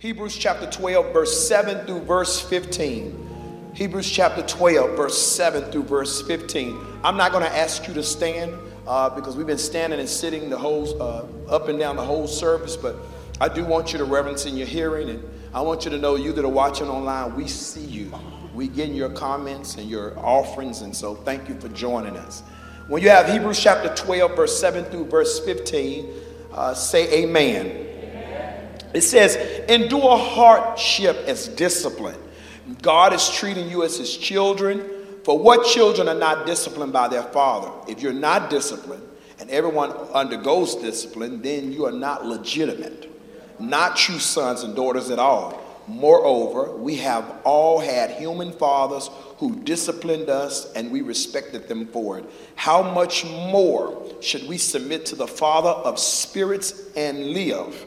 Hebrews chapter 12, verse 7 through verse 15. Hebrews chapter 12, verse 7 through verse 15. I'm not going to ask you to stand uh, because we've been standing and sitting the whole uh, up and down the whole service, but I do want you to reverence in your hearing, and I want you to know you that are watching online, we see you. We get your comments and your offerings, and so thank you for joining us. When you have Hebrews chapter 12, verse 7 through verse 15, uh, say amen. It says, endure hardship as discipline. God is treating you as his children. For what children are not disciplined by their father? If you're not disciplined, and everyone undergoes discipline, then you are not legitimate, not true sons and daughters at all. Moreover, we have all had human fathers who disciplined us and we respected them for it. How much more should we submit to the Father of spirits and live?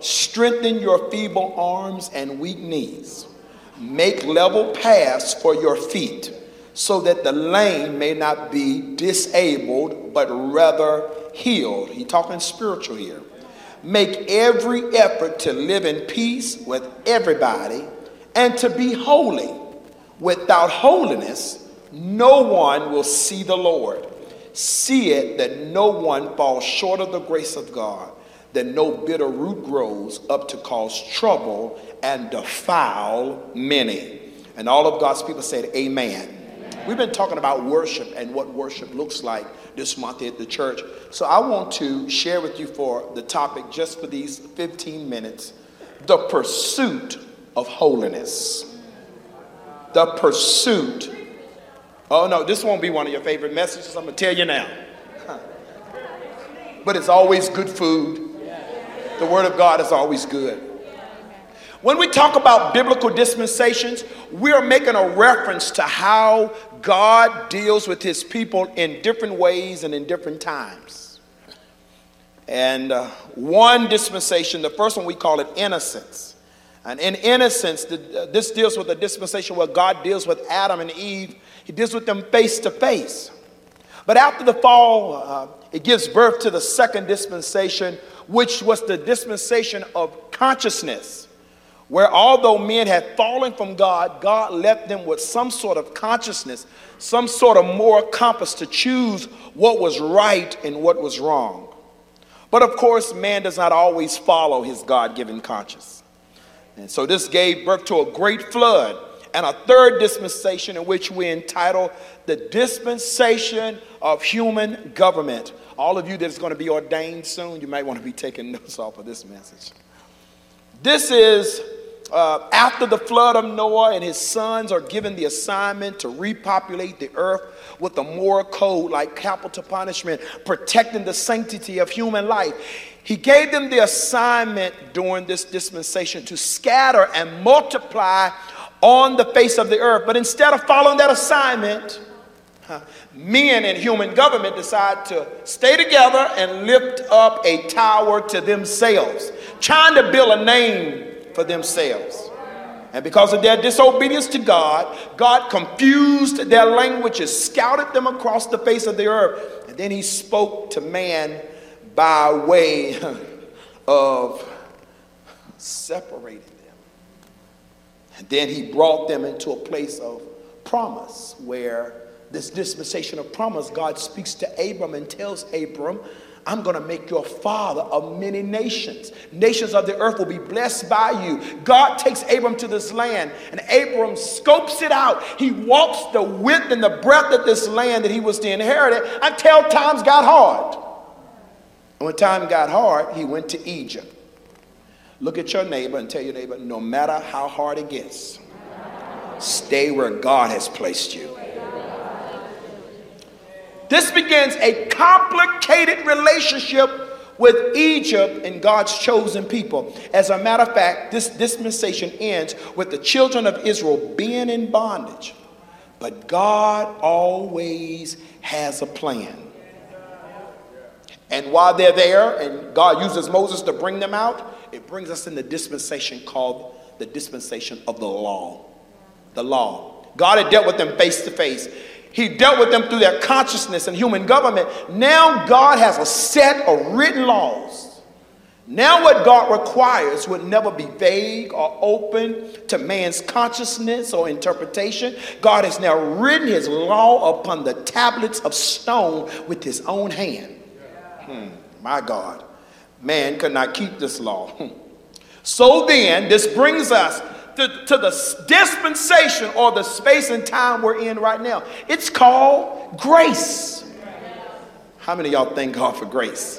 strengthen your feeble arms and weak knees. Make level paths for your feet, so that the lame may not be disabled, but rather healed. He talking spiritual here. Make every effort to live in peace with everybody and to be holy. Without holiness, no one will see the Lord. See it that no one falls short of the grace of God that no bitter root grows up to cause trouble and defile many. And all of God's people said, Amen. Amen. We've been talking about worship and what worship looks like this month at the church. So I want to share with you for the topic, just for these 15 minutes, the pursuit of holiness. The pursuit. Oh no, this won't be one of your favorite messages. I'm going to tell you now. But it's always good food the Word of God is always good. When we talk about biblical dispensations, we are making a reference to how God deals with his people in different ways and in different times. And uh, one dispensation, the first one we call it innocence. And in innocence, the, uh, this deals with a dispensation where God deals with Adam and Eve, he deals with them face to face. But after the fall, uh, it gives birth to the second dispensation, which was the dispensation of consciousness, where although men had fallen from God, God left them with some sort of consciousness, some sort of moral compass to choose what was right and what was wrong. But of course, man does not always follow his God given conscience. And so this gave birth to a great flood and a third dispensation in which we entitle the dispensation of human government all of you that's going to be ordained soon, you might want to be taking notes off of this message. This is uh, after the flood of Noah and his sons are given the assignment to repopulate the earth with a moral code like capital punishment, protecting the sanctity of human life. He gave them the assignment during this dispensation to scatter and multiply on the face of the earth. But instead of following that assignment, men in human government decide to stay together and lift up a tower to themselves, trying to build a name for themselves. And because of their disobedience to God, God confused their languages, scouted them across the face of the earth, and then he spoke to man by way of separating. And then he brought them into a place of promise where this dispensation of promise, God speaks to Abram and tells Abram, I'm going to make you a father of many nations. Nations of the earth will be blessed by you. God takes Abram to this land, and Abram scopes it out. He walks the width and the breadth of this land that he was to inherit it until times got hard. And when time got hard, he went to Egypt. Look at your neighbor and tell your neighbor, no matter how hard it gets, stay where God has placed you. This begins a complicated relationship with Egypt and God's chosen people. As a matter of fact, this dispensation ends with the children of Israel being in bondage. But God always has a plan. And while they're there, and God uses Moses to bring them out, it brings us in the dispensation called the dispensation of the law. The law. God had dealt with them face to face. He dealt with them through their consciousness and human government. Now God has a set of written laws. Now, what God requires would never be vague or open to man's consciousness or interpretation. God has now written his law upon the tablets of stone with his own hand. Hmm, my God. Man could not keep this law. So then, this brings us to, to the dispensation or the space and time we're in right now. It's called grace. How many y'all thank God for grace?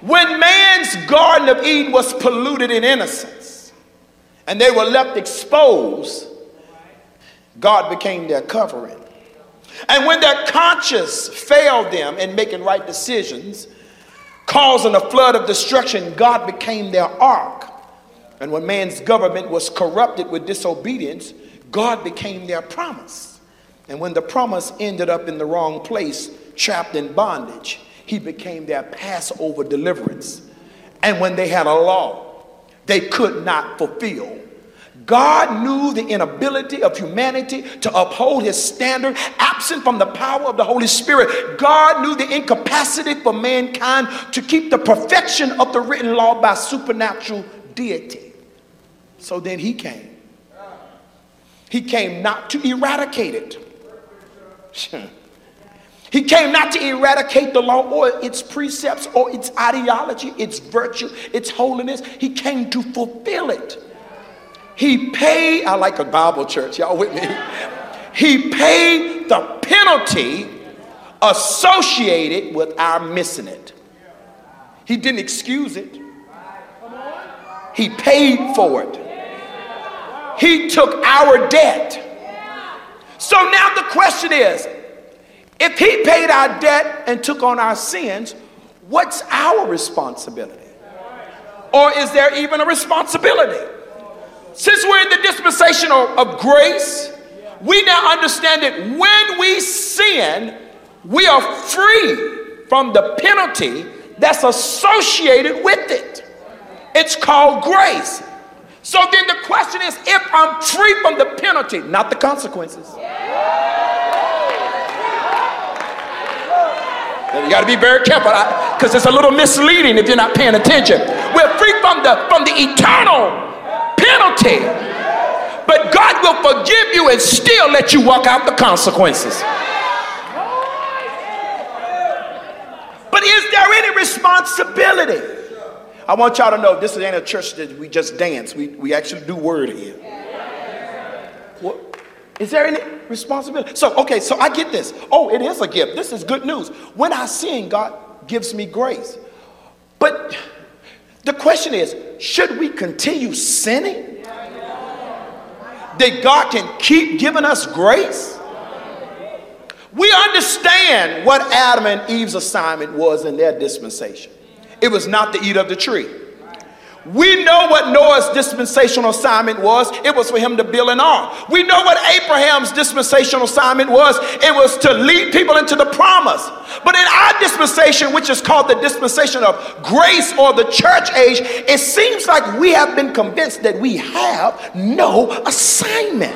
When man's Garden of Eden was polluted in innocence and they were left exposed, God became their covering. And when their conscience failed them in making right decisions, causing a flood of destruction, God became their ark. And when man's government was corrupted with disobedience, God became their promise. And when the promise ended up in the wrong place, trapped in bondage, he became their Passover deliverance. And when they had a law they could not fulfill, God knew the inability of humanity to uphold his standard, absent from the power of the Holy Spirit. God knew the incapacity for mankind to keep the perfection of the written law by supernatural deity. So then he came. He came not to eradicate it. He came not to eradicate the law or its precepts or its ideology, its virtue, its holiness. He came to fulfill it. He paid, I like a Bible church, y'all with me? He paid the penalty associated with our missing it. He didn't excuse it, He paid for it. He took our debt. So now the question is if He paid our debt and took on our sins, what's our responsibility? Or is there even a responsibility? Since we're in the dispensation of, of grace, we now understand that when we sin, we are free from the penalty that's associated with it. It's called grace. So then the question is if I'm free from the penalty, not the consequences. You got to be very careful because it's a little misleading if you're not paying attention. We're free from the from the eternal penalty. But God will forgive you and still let you walk out the consequences. But is there any responsibility? I want y'all to know this ain't a church that we just dance. We, we actually do word here. What, is there any responsibility? So, okay, so I get this. Oh, it is a gift. This is good news. When I sin, God gives me grace. But the question is should we continue sinning? That God can keep giving us grace? We understand what Adam and Eve's assignment was in their dispensation. It was not to eat of the tree. We know what Noah's dispensational assignment was. It was for him to build an ark. We know what Abraham's dispensational assignment was. It was to lead people into the promise. But in our dispensation, which is called the dispensation of grace or the church age, it seems like we have been convinced that we have no assignment.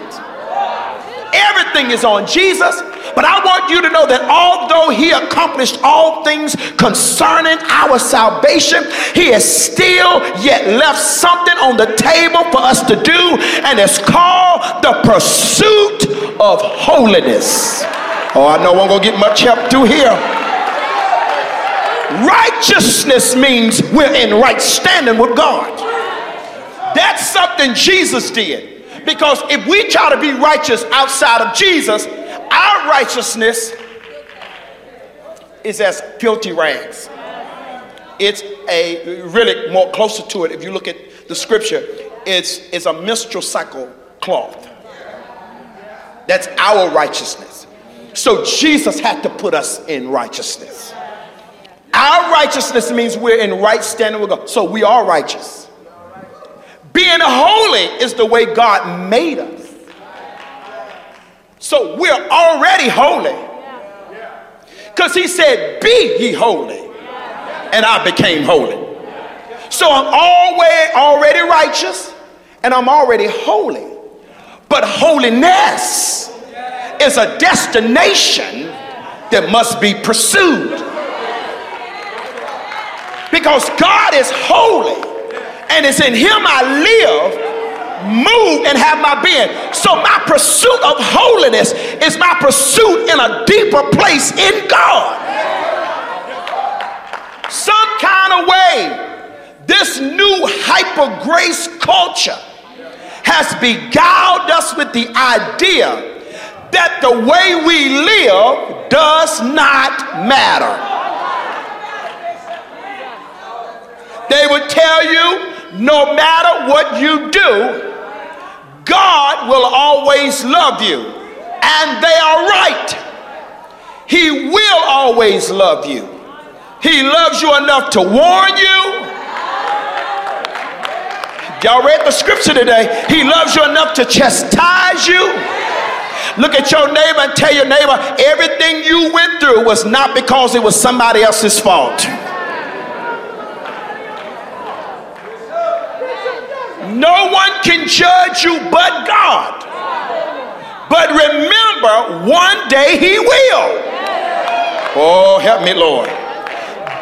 Everything is on Jesus. But I want you to know that although he accomplished all things concerning our salvation, he has still yet left something on the table for us to do, and it's called the pursuit of holiness. Oh, I know I'm gonna get much help through here. Righteousness means we're in right standing with God. That's something Jesus did. Because if we try to be righteous outside of Jesus, our righteousness is as filthy rags. It's a really more closer to it. If you look at the scripture, it's, it's a menstrual cycle cloth. That's our righteousness. So Jesus had to put us in righteousness. Our righteousness means we're in right standing with God. So we are righteous. Being holy is the way God made us. So we're already holy. Because he said, Be ye holy. And I became holy. So I'm always already righteous and I'm already holy. But holiness is a destination that must be pursued. Because God is holy and it's in Him I live, move, and have my being. So my pursuit of holiness is my pursuit in a deeper place in God. Some kind of way, this new hyper grace culture has beguiled us with the idea that the way we live does not matter. They would tell you no matter what you do, God will always love you. And they are right. He will always love you. He loves you enough to warn you. Y'all read the scripture today. He loves you enough to chastise you. Look at your neighbor and tell your neighbor everything you went through was not because it was somebody else's fault. No one can judge you but God. But remember, one day He will. Oh, help me, Lord.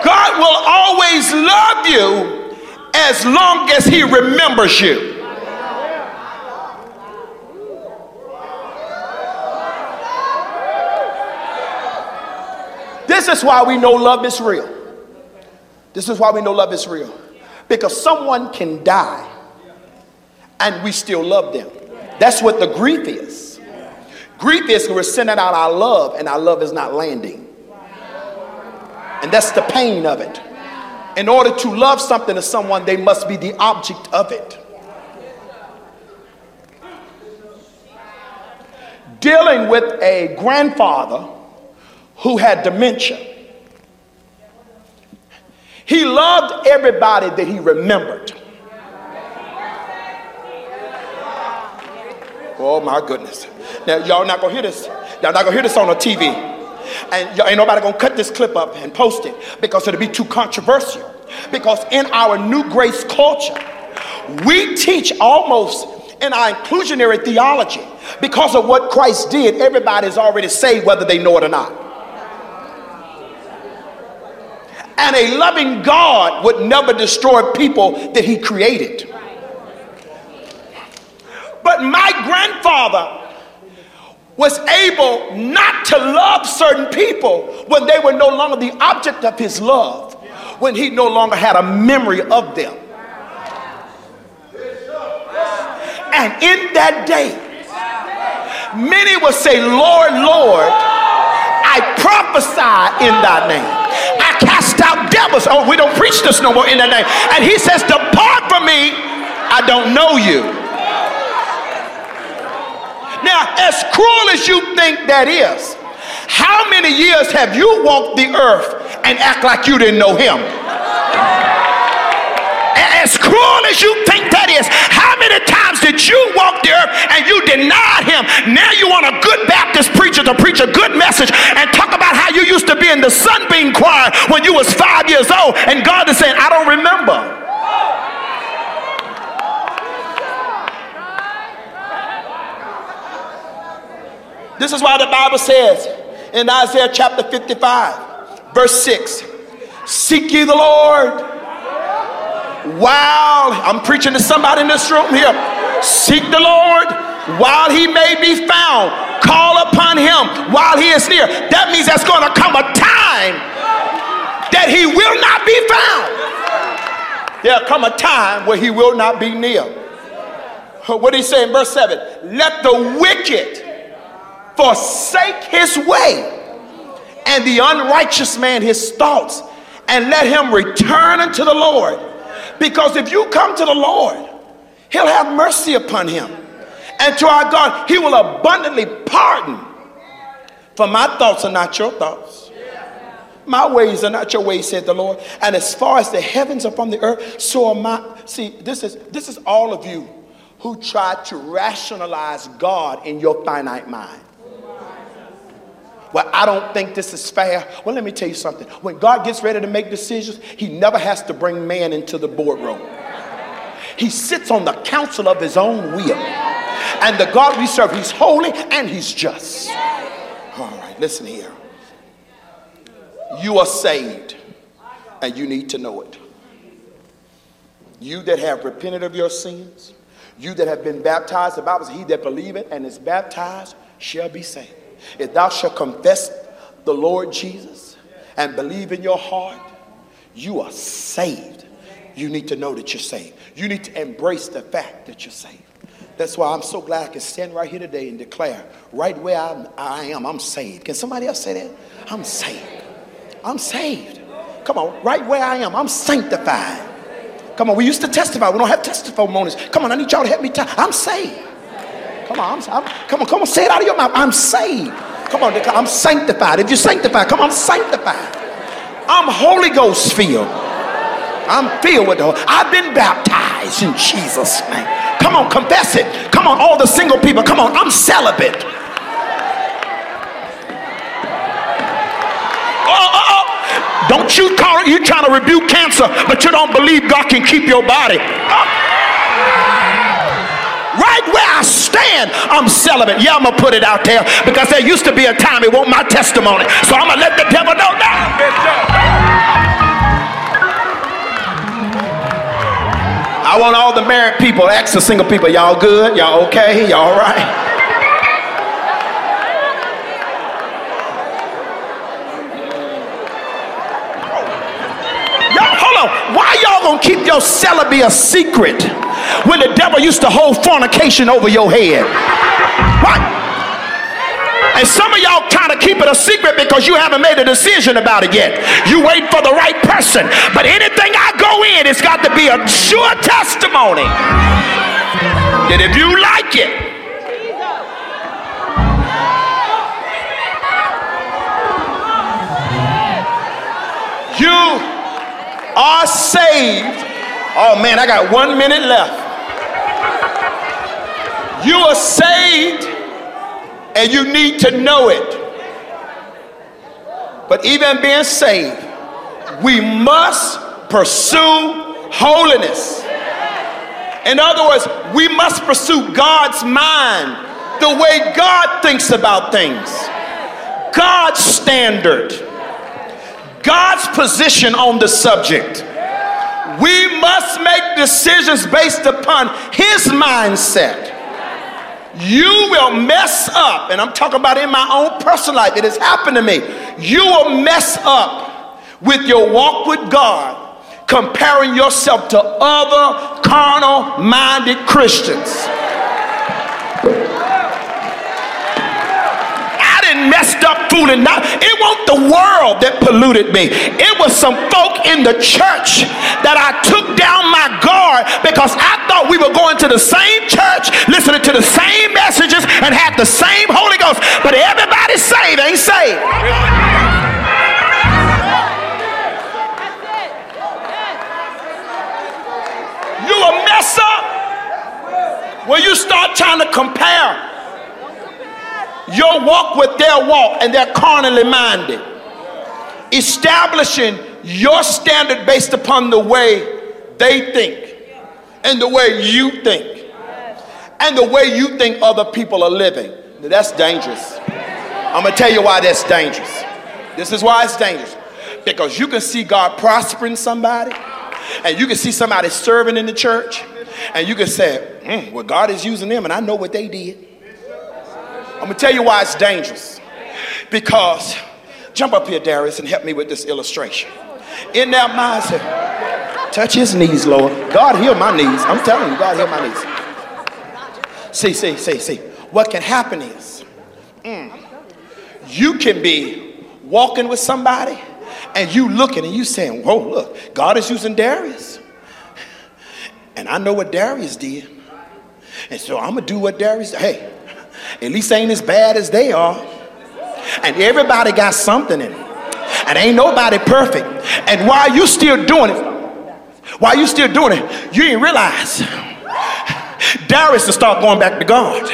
God will always love you as long as He remembers you. This is why we know love is real. This is why we know love is real. Because someone can die and we still love them. That's what the grief is. Grief is we're sending out our love and our love is not landing. And that's the pain of it. In order to love something to someone, they must be the object of it. Dealing with a grandfather who had dementia. He loved everybody that he remembered. Oh my goodness. Now y'all not gonna hear this. Y'all not gonna hear this on the TV. And y'all ain't nobody gonna cut this clip up and post it because it'll be too controversial. Because in our new grace culture, we teach almost in our inclusionary theology because of what Christ did, everybody's already saved whether they know it or not. And a loving God would never destroy people that he created. But my grandfather was able not to love certain people when they were no longer the object of his love, when he no longer had a memory of them. And in that day, many will say, Lord, Lord, I prophesy in thy name. I cast out devils. Oh, we don't preach this no more in that name. And he says, Depart from me, I don't know you. Now, as cruel as you think that is, how many years have you walked the earth and act like you didn't know him? As cruel as you think that is, how many times did you walk the earth and you denied him? Now you want a good Baptist preacher to preach a good message and talk about how you used to be in the Sunbeam choir when you was five years old and God is saying, I don't remember. This is why the Bible says in Isaiah chapter 55, verse 6 Seek ye the Lord while I'm preaching to somebody in this room here. Seek the Lord while he may be found. Call upon him while he is near. That means there's going to come a time that he will not be found. There'll come a time where he will not be near. What did he say in verse 7? Let the wicked forsake his way and the unrighteous man his thoughts and let him return unto the Lord. Because if you come to the Lord, he'll have mercy upon him. And to our God, he will abundantly pardon. For my thoughts are not your thoughts. My ways are not your ways, said the Lord. And as far as the heavens are from the earth, so are my. See, this is this is all of you who try to rationalize God in your finite mind. Well, I don't think this is fair. Well, let me tell you something. When God gets ready to make decisions, He never has to bring man into the boardroom. He sits on the council of His own will. And the God we serve, He's holy and He's just. All right, listen here. You are saved, and you need to know it. You that have repented of your sins, you that have been baptized, the Bible says, He that believeth and is baptized shall be saved. If thou shalt confess the Lord Jesus and believe in your heart, you are saved. You need to know that you're saved. You need to embrace the fact that you're saved. That's why I'm so glad I can stand right here today and declare, right where I'm, I am, I'm saved. Can somebody else say that? I'm saved. I'm saved. Come on, right where I am, I'm sanctified. Come on, we used to testify. We don't have testimonies. Come on, I need y'all to help me. i I'm saved. Come on, I'm, come on, come on, say it out of your mouth. I'm saved. Come on, I'm sanctified. If you're sanctified, come on, I'm sanctified. I'm Holy Ghost filled. I'm filled with the Holy. I've been baptized in Jesus' name. Come on, confess it. Come on, all the single people. Come on, I'm celibate. Oh, oh, oh. Don't you call it, you trying to rebuke cancer, but you don't believe God can keep your body. I'm celibate. Yeah, I'm going to put it out there because there used to be a time it wasn't my testimony. So I'm going to let the devil know now. I want all the married people, ex the single people, y'all good? Y'all okay? Y'all all right? Y'all keep your celibacy a secret when the devil used to hold fornication over your head? Right? And some of y'all kind of keep it a secret because you haven't made a decision about it yet. You wait for the right person. But anything I go in, it's got to be a sure testimony that if you like it, are saved. Oh man, I got one minute left. You are saved and you need to know it. But even being saved, we must pursue holiness. In other words, we must pursue God's mind, the way God thinks about things, God's standard. God's position on the subject. We must make decisions based upon His mindset. You will mess up, and I'm talking about in my own personal life, it has happened to me. You will mess up with your walk with God comparing yourself to other carnal minded Christians. Didn't messed up fooling. Not, it wasn't the world that polluted me. It was some folk in the church that I took down my guard because I thought we were going to the same church, listening to the same messages, and had the same Holy Ghost. But everybody saved ain't saved. you a mess up when you start trying to compare your walk with their walk and they're carnally minded. Establishing your standard based upon the way they think and the way you think and the way you think other people are living. That's dangerous. I'm going to tell you why that's dangerous. This is why it's dangerous. Because you can see God prospering somebody and you can see somebody serving in the church and you can say, mm, well, God is using them and I know what they did. I'm gonna tell you why it's dangerous. Because, jump up here, Darius, and help me with this illustration. In their minds, touch his knees, Lord. God heal my knees. I'm telling you, God heal my knees. See, see, see, see. What can happen is, mm, you can be walking with somebody and you looking and you saying, whoa, look, God is using Darius. And I know what Darius did. And so I'm gonna do what Darius, hey, at least ain't as bad as they are. And everybody got something in it. And ain't nobody perfect. And while you still doing it, while you still doing it, you didn't realize Darius to start going back to God.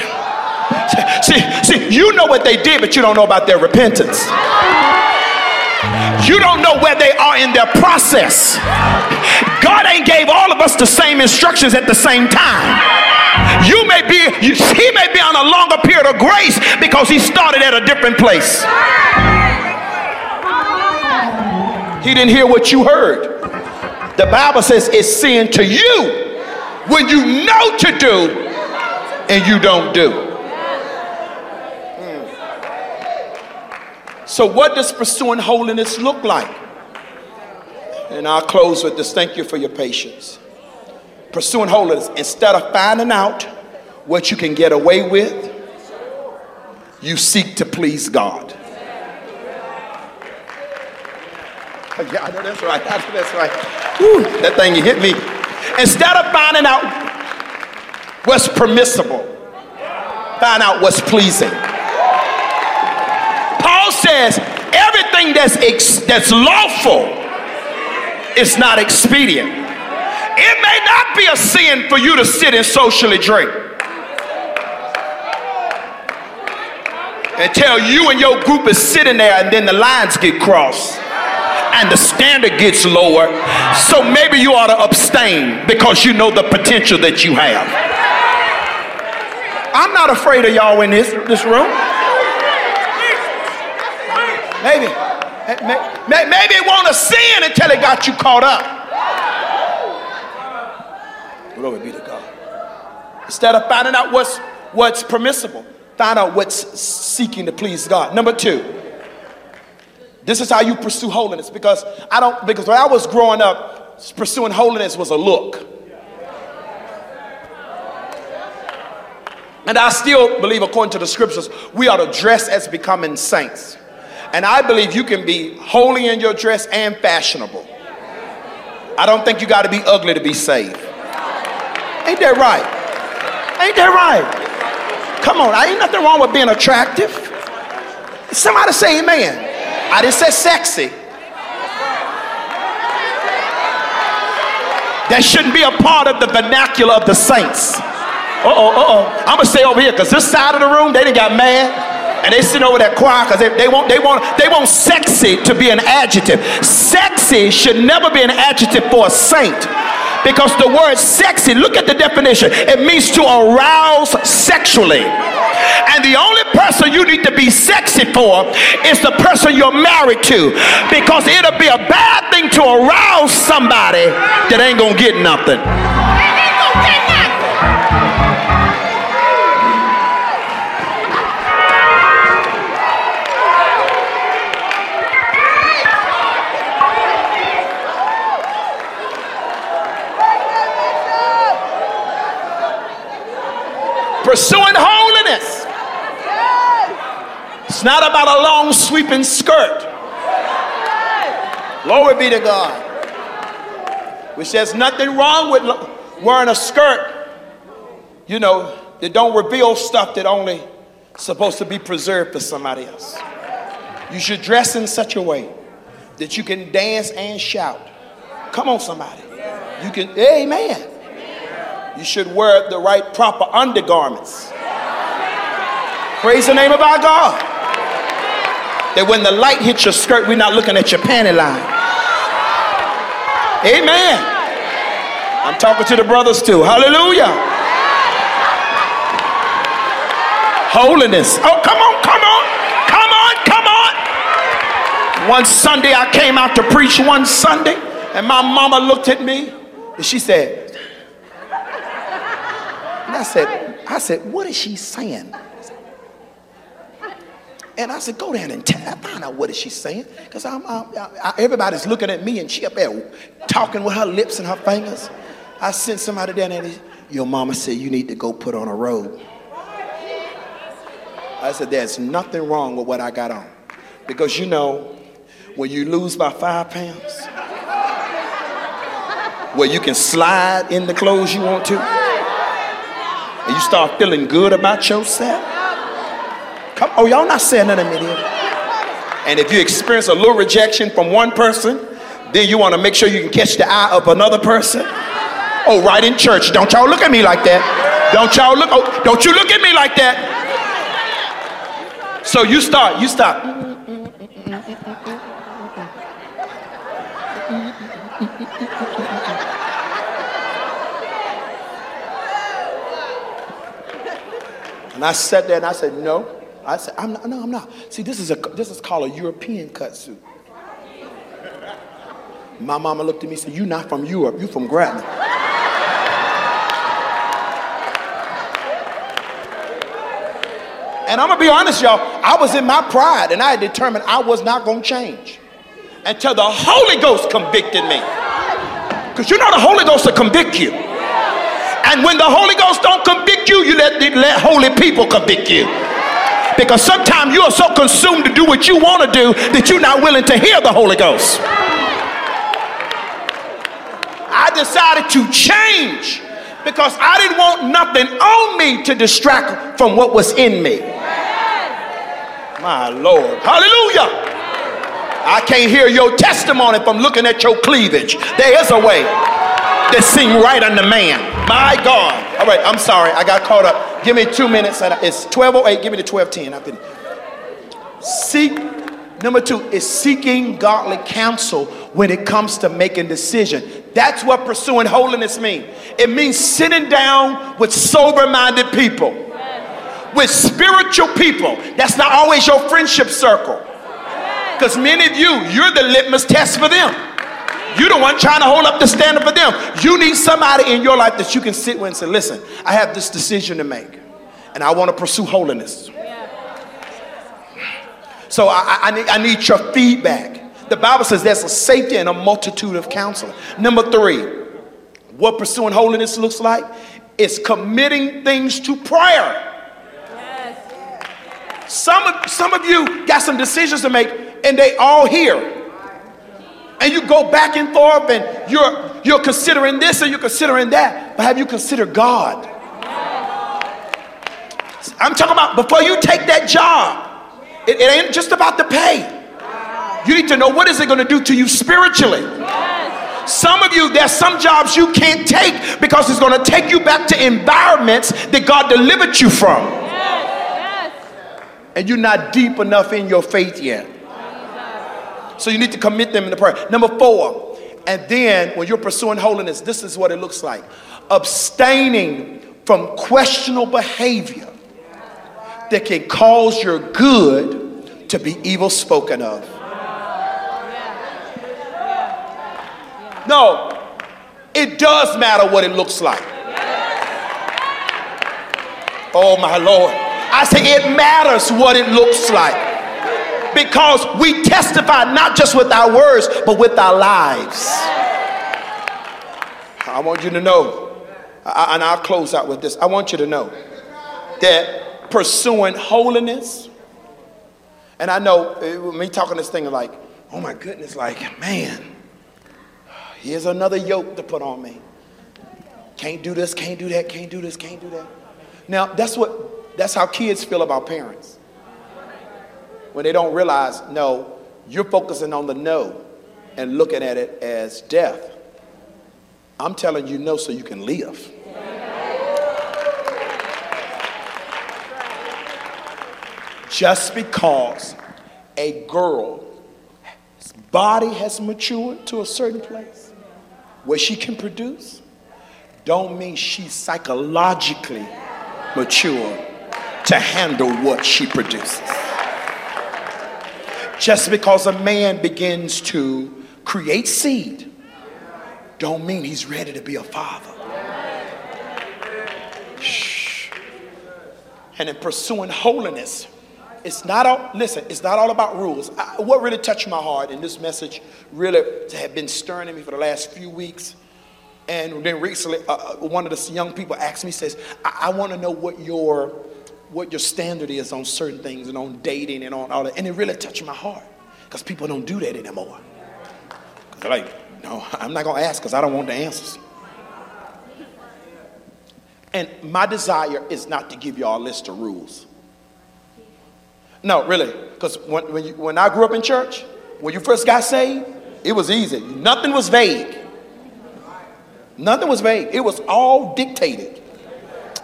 See, see, you know what they did, but you don't know about their repentance. You don't know where they are in their process. God ain't gave all of us the same instructions at the same time. You may be, he may be on a longer period of grace because he started at a different place. He didn't hear what you heard. The Bible says it's sin to you when you know to do and you don't do. Hmm. So, what does pursuing holiness look like? And I'll close with this. Thank you for your patience. Pursuing holiness, instead of finding out what you can get away with, you seek to please God. Yeah, I know that's right. That's right. That thing hit me. Instead of finding out what's permissible, find out what's pleasing Paul says everything that's, ex- that's lawful is not expedient. It may not be a sin for you to sit and socially drink. Until you and your group is sitting there and then the lines get crossed and the standard gets lower. So maybe you ought to abstain because you know the potential that you have. I'm not afraid of y'all in this, this room. Maybe. Maybe it won't a sin until it got you caught up. Glory be to God. Instead of finding out what's what's permissible, find out what's seeking to please God. Number two, this is how you pursue holiness. Because I don't because when I was growing up, pursuing holiness was a look. And I still believe, according to the scriptures, we are to dress as becoming saints. And I believe you can be holy in your dress and fashionable. I don't think you got to be ugly to be saved. Ain't that right? Ain't that right? Come on, I ain't nothing wrong with being attractive. Somebody say amen. I didn't say sexy. That shouldn't be a part of the vernacular of the saints. Uh oh, uh oh. I'm gonna stay over here because this side of the room, they didn't got mad and they sitting over that choir because they, they want they want they want sexy to be an adjective. Sexy should never be an adjective for a saint. Because the word sexy, look at the definition, it means to arouse sexually. And the only person you need to be sexy for is the person you're married to. Because it'll be a bad thing to arouse somebody that ain't gonna get nothing. It's not about a long sweeping skirt. Glory be to God. Which there's nothing wrong with wearing a skirt, you know, that don't reveal stuff that only supposed to be preserved for somebody else. You should dress in such a way that you can dance and shout. Come on, somebody. You can, amen. You should wear the right proper undergarments. Praise the name of our God. That when the light hits your skirt, we're not looking at your panty line. Amen. I'm talking to the brothers too. Hallelujah. Holiness. Oh, come on, come on, come on, come on. One Sunday I came out to preach one Sunday, and my mama looked at me and she said, and I said, I said, what is she saying? And I said, go down and tell, I find out what is she saying. Because I'm, I'm I, everybody's looking at me and she up there talking with her lips and her fingers. I sent somebody down there. Your mama said you need to go put on a robe. I said, there's nothing wrong with what I got on. Because you know, when you lose by five pounds, where you can slide in the clothes you want to, and you start feeling good about yourself. Come, oh, y'all not saying nothing me. And if you experience a little rejection from one person, then you want to make sure you can catch the eye of another person. Oh, right in church. Don't y'all look at me like that. Don't y'all look, oh, don't you look at me like that. So you start, you stop. And I sat there and I said, no. I said, I'm not, no, I'm not. See, this is, a, this is called a European cut suit. My mama looked at me and said, you're not from Europe, you're from Grattan. And I'm gonna be honest, y'all, I was in my pride and I had determined I was not gonna change until the Holy Ghost convicted me. Because you know the Holy Ghost will convict you. And when the Holy Ghost don't convict you, you let, let holy people convict you. Because sometimes you are so consumed to do what you want to do that you're not willing to hear the Holy Ghost. I decided to change because I didn't want nothing on me to distract from what was in me. My Lord. Hallelujah. I can't hear your testimony from looking at your cleavage. There is a way that seem right unto man. My God. All right, I'm sorry. I got caught up. Give me two minutes. It's 1208. Give me the 1210. I've been seek. Number two is seeking godly counsel when it comes to making decision. That's what pursuing holiness means. It means sitting down with sober-minded people, with spiritual people. That's not always your friendship circle. Because many of you, you're the litmus test for them. You're the one trying to hold up the standard for them. You need somebody in your life that you can sit with and say, listen, I have this decision to make, and I want to pursue holiness. So I, I, need, I need your feedback. The Bible says there's a safety and a multitude of counselors. Number three, what pursuing holiness looks like is committing things to prayer. Some of, some of you got some decisions to make, and they all here. And you go back and forth, and you're you're considering this and you're considering that. But have you considered God? I'm talking about before you take that job, it, it ain't just about the pay. You need to know what is it going to do to you spiritually. Some of you, there's some jobs you can't take because it's going to take you back to environments that God delivered you from. And you're not deep enough in your faith yet. So you need to commit them in the prayer. Number four, and then when you're pursuing holiness, this is what it looks like abstaining from questionable behavior that can cause your good to be evil spoken of. No, it does matter what it looks like. Oh, my Lord. I say it matters what it looks like because we testify not just with our words, but with our lives. I want you to know, and I'll close out with this. I want you to know that pursuing holiness, and I know uh, me talking this thing like, oh my goodness, like, man, here's another yoke to put on me. Can't do this, can't do that, can't do this, can't do that. Now, that's what that's how kids feel about parents when they don't realize, no, you're focusing on the no and looking at it as death. I'm telling you no so you can live. Just because a girl's body has matured to a certain place where she can produce, don't mean she's psychologically mature to handle what she produces. Just because a man begins to create seed, don't mean he's ready to be a father. Shh. And in pursuing holiness, it's not all, listen, it's not all about rules. I, what really touched my heart, and this message really had been stirring in me for the last few weeks. And then recently, uh, uh one of the young people asked me, says, I, I want to know what your what your standard is on certain things and on dating and on all that. And it really touched my heart because people don't do that anymore. Because They're like, no, I'm not going to ask because I don't want the answers. And my desire is not to give y'all a list of rules. No, really. Because when, when, when I grew up in church, when you first got saved, it was easy. Nothing was vague. Nothing was vague. It was all dictated.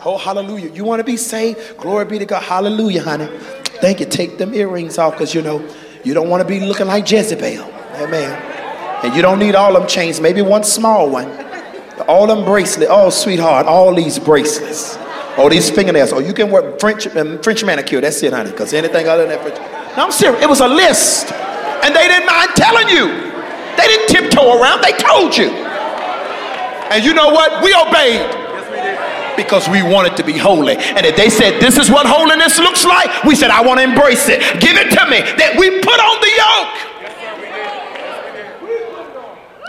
Oh, hallelujah. You want to be saved? Glory be to God. Hallelujah, honey. Thank you. Take them earrings off because you know you don't want to be looking like Jezebel. Amen. And you don't need all them chains, maybe one small one. All them bracelets. Oh, sweetheart, all these bracelets. All these fingernails. Oh, you can wear French, um, French manicure. That's it, honey. Because anything other than that French. No, I'm serious. It was a list. And they didn't mind telling you. They didn't tiptoe around. They told you. And you know what? We obeyed because we wanted to be holy. And if they said, This is what holiness looks like, we said, I want to embrace it. Give it to me. That we put on the yoke.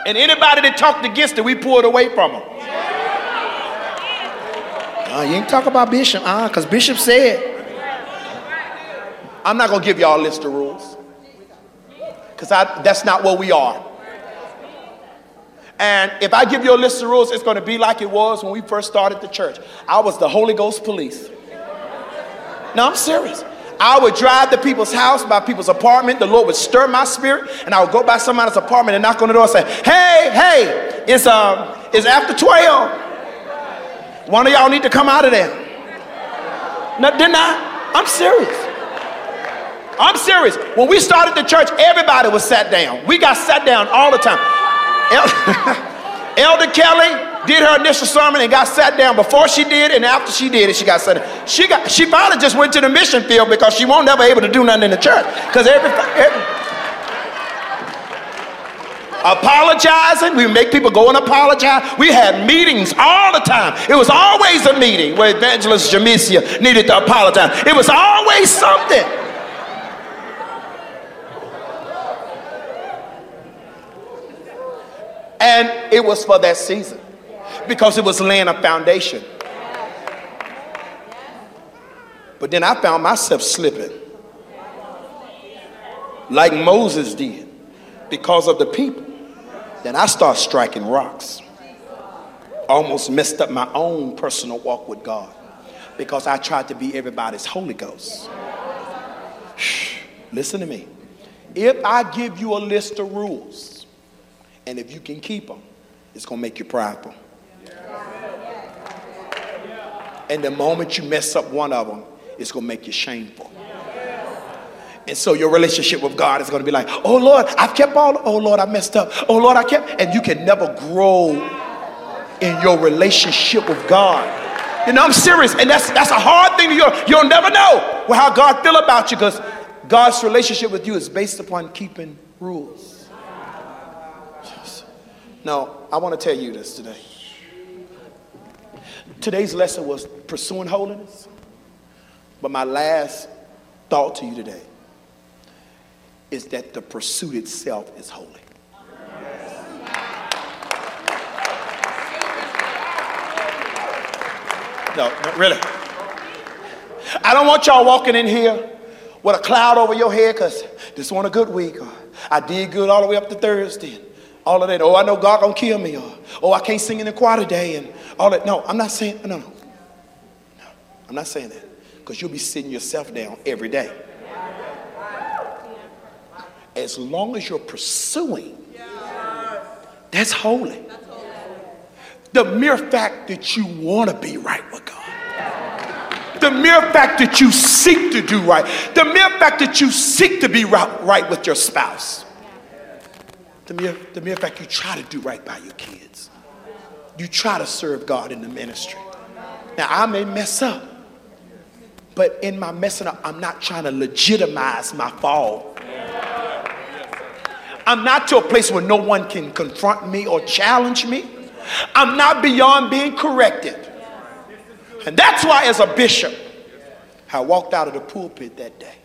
And anybody that talked against it, we pulled away from them. Uh, you ain't talk about Bishop, uh, because Bishop said. I'm not going to give y'all a list of rules. Because that's not what we are. And if I give you a list of rules, it's going to be like it was when we first started the church. I was the Holy Ghost police. No, I'm serious. I would drive to people's house, by people's apartment. The Lord would stir my spirit, and I would go by somebody's apartment and knock on the door and say, "Hey, hey, it's um, it's after 12. One of y'all need to come out of there." No, didn't I? I'm serious. I'm serious. When we started the church, everybody was sat down. We got sat down all the time. Elder Kelly did her initial sermon and got sat down before she did and after she did it she got sat down. She got she finally just went to the mission field because she won't never able to do nothing in the church because every, every apologizing. We make people go and apologize. We had meetings all the time. It was always a meeting where Evangelist Jamesia needed to apologize. It was always something. And it was for that season because it was laying a foundation. But then I found myself slipping like Moses did because of the people. Then I start striking rocks. Almost messed up my own personal walk with God because I tried to be everybody's Holy Ghost. Shh, listen to me. If I give you a list of rules, and if you can keep them, it's going to make you prideful. And the moment you mess up one of them, it's going to make you shameful. And so your relationship with God is going to be like, oh Lord, I've kept all, oh Lord, I messed up. Oh Lord, I kept, and you can never grow in your relationship with God. You know, I'm serious. And that's that's a hard thing to you. You'll never know how God feel about you because God's relationship with you is based upon keeping rules. Now, I want to tell you this today. Today's lesson was pursuing holiness. But my last thought to you today is that the pursuit itself is holy. No, no, really. I don't want y'all walking in here with a cloud over your head because this wasn't a good week. I did good all the way up to Thursday all of that. Oh, I know God gonna kill me. Or, oh, I can't sing in the choir today, and all that. No, I'm not saying no, no, no. I'm not saying that because you'll be sitting yourself down every day. As long as you're pursuing, that's holy. The mere fact that you want to be right with God. The mere fact that you seek to do right. The mere fact that you seek to be right, right with your spouse the mere, the mere fact you try to do right by your kids. You try to serve God in the ministry. Now, I may mess up, but in my messing up, I'm not trying to legitimize my fall. I'm not to a place where no one can confront me or challenge me. I'm not beyond being corrected. And that's why, as a bishop, I walked out of the pulpit that day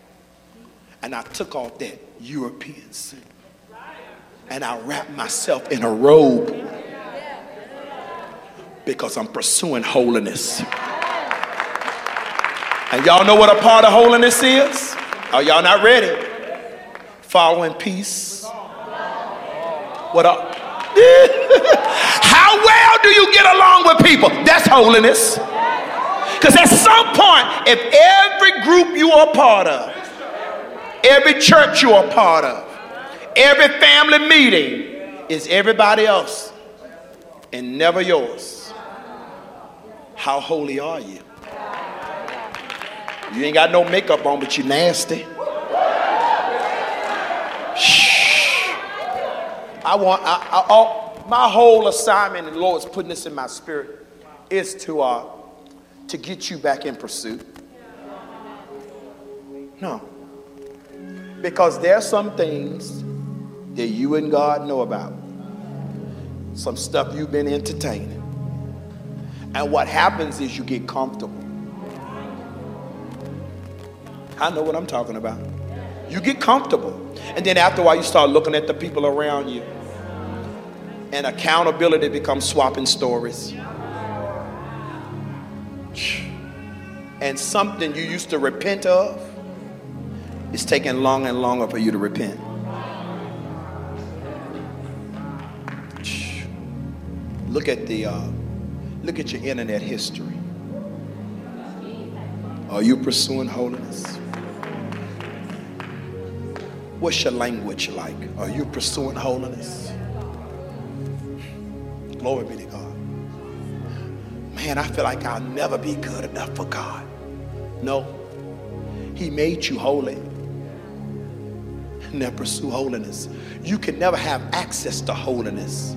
and I took off that European suit and I wrap myself in a robe because I'm pursuing holiness. And y'all know what a part of holiness is? Are y'all not ready? Following peace. What up? How well do you get along with people? That's holiness. Because at some point, if every group you are part of every church you're part of, every family meeting is everybody else and never yours. How holy are you? You ain't got no makeup on, but you nasty. Shh. I want, I, I, my whole assignment, and the Lord's putting this in my spirit, is to, uh, to get you back in pursuit. No. Because there are some things that you and God know about. Some stuff you've been entertaining. And what happens is you get comfortable. I know what I'm talking about. You get comfortable. And then after a while, you start looking at the people around you. And accountability becomes swapping stories. And something you used to repent of is taking longer and longer for you to repent. Look at the uh, look at your internet history. Are you pursuing holiness? What's your language like? Are you pursuing holiness? Glory be to God. Man, I feel like I'll never be good enough for God. No, He made you holy. Never pursue holiness. You can never have access to holiness